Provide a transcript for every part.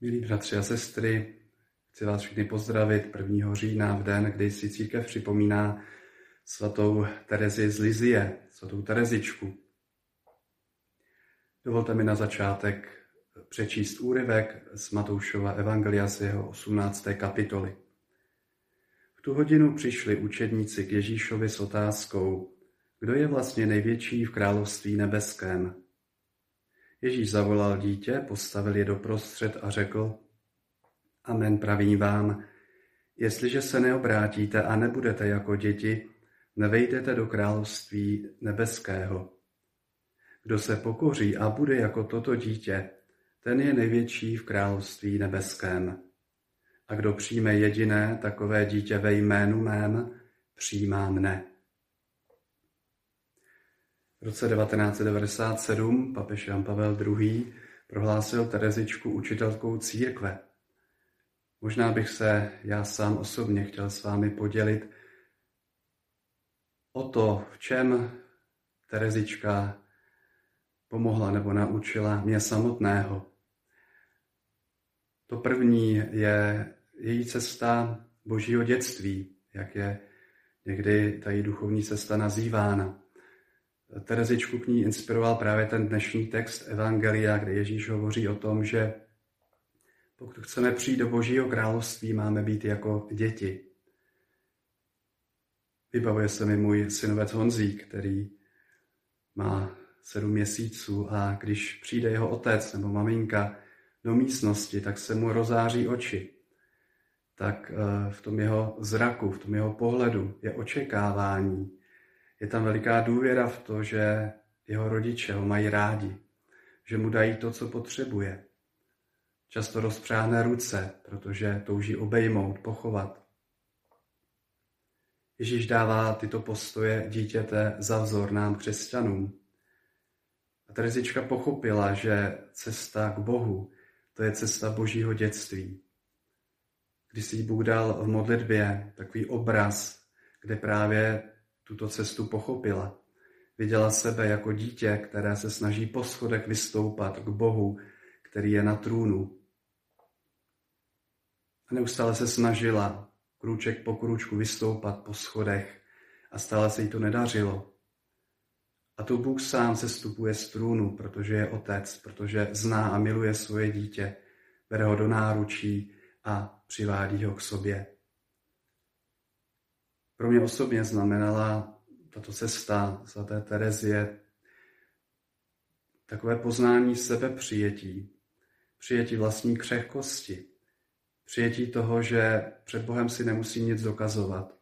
Milí bratři a sestry, chci vás všechny pozdravit 1. října v den, kdy si církev připomíná svatou Terezi z Lizie, svatou Terezičku. Dovolte mi na začátek přečíst úryvek z Matoušova Evangelia z jeho 18. kapitoly. V tu hodinu přišli učedníci k Ježíšovi s otázkou, kdo je vlastně největší v království nebeském. Ježíš zavolal dítě, postavil je doprostřed a řekl, Amen pravím vám, jestliže se neobrátíte a nebudete jako děti, nevejdete do království nebeského. Kdo se pokoří a bude jako toto dítě, ten je největší v království nebeském. A kdo přijme jediné takové dítě ve jménu mém, přijímá mne. V roce 1997 papež Jan Pavel II. prohlásil Terezičku učitelkou církve. Možná bych se já sám osobně chtěl s vámi podělit o to, v čem Terezička pomohla nebo naučila mě samotného. To první je její cesta božího dětství, jak je někdy ta její duchovní cesta nazývána. Terezičku k ní inspiroval právě ten dnešní text Evangelia, kde Ježíš hovoří o tom, že pokud chceme přijít do Božího království, máme být jako děti. Vybavuje se mi můj synovec Honzík, který má sedm měsíců a když přijde jeho otec nebo maminka do místnosti, tak se mu rozáří oči. Tak eh, v tom jeho zraku, v tom jeho pohledu je očekávání, je tam veliká důvěra v to, že jeho rodiče ho mají rádi, že mu dají to, co potřebuje. Často rozpřáhne ruce, protože touží obejmout, pochovat. Ježíš dává tyto postoje dítěte za vzor nám křesťanům. A Terezička pochopila, že cesta k Bohu, to je cesta božího dětství. Když si Bůh dal v modlitbě takový obraz, kde právě tuto cestu pochopila. Viděla sebe jako dítě, které se snaží po schodech vystoupat k Bohu, který je na trůnu. A neustále se snažila krůček po krůčku vystoupat po schodech a stále se jí to nedařilo. A tu Bůh sám se stupuje z trůnu, protože je otec, protože zná a miluje svoje dítě, bere ho do náručí a přivádí ho k sobě. Pro mě osobně znamenala tato cesta svaté Terezie takové poznání sebe přijetí, přijetí vlastní křehkosti, přijetí toho, že před Bohem si nemusím nic dokazovat,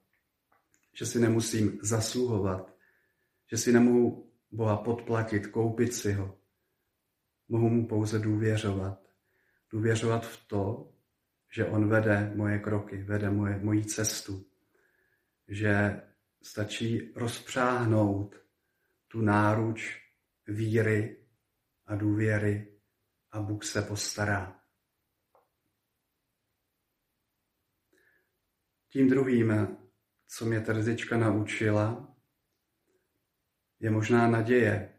že si nemusím zasluhovat, že si nemohu Boha podplatit, koupit si ho. Mohu mu pouze důvěřovat. Důvěřovat v to, že on vede moje kroky, vede moje, moji cestu že stačí rozpřáhnout tu náruč víry a důvěry a Bůh se postará. Tím druhým, co mě Terzička naučila, je možná naděje.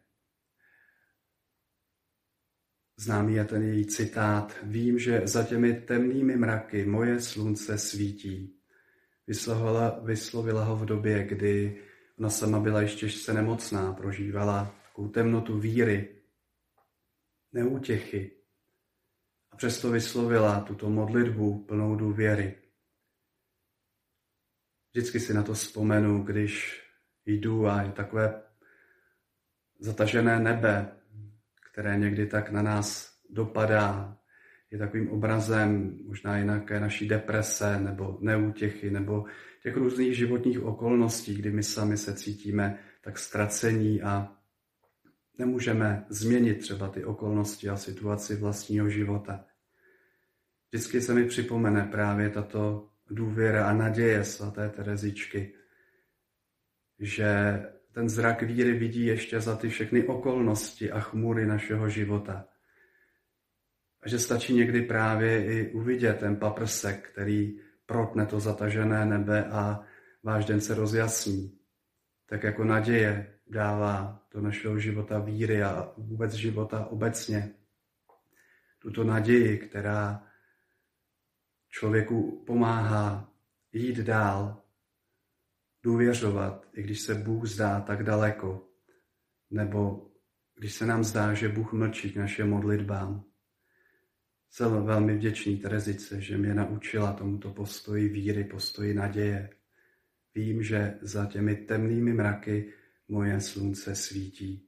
Známý je ten její citát. Vím, že za těmi temnými mraky moje slunce svítí. Vyslovila, vyslovila ho v době, kdy ona sama byla ještě se nemocná, prožívala takovou temnotu víry, neútěchy. A přesto vyslovila tuto modlitbu plnou důvěry. Vždycky si na to vzpomenu, když jdu a je takové zatažené nebe, které někdy tak na nás dopadá, je takovým obrazem možná nějaké naší deprese nebo neútěchy nebo těch různých životních okolností, kdy my sami se cítíme tak ztracení a nemůžeme změnit třeba ty okolnosti a situaci vlastního života. Vždycky se mi připomene právě tato důvěra a naděje svaté Terezičky, že ten zrak víry vidí ještě za ty všechny okolnosti a chmury našeho života – a že stačí někdy právě i uvidět ten paprsek, který protne to zatažené nebe a váš den se rozjasní. Tak jako naděje dává do našeho života víry a vůbec života obecně. Tuto naději, která člověku pomáhá jít dál, důvěřovat, i když se Bůh zdá tak daleko, nebo když se nám zdá, že Bůh mlčí k našim modlitbám. Jsem velmi vděčný Terezice, že mě naučila tomuto postoji víry, postoji naděje. Vím, že za těmi temnými mraky moje slunce svítí.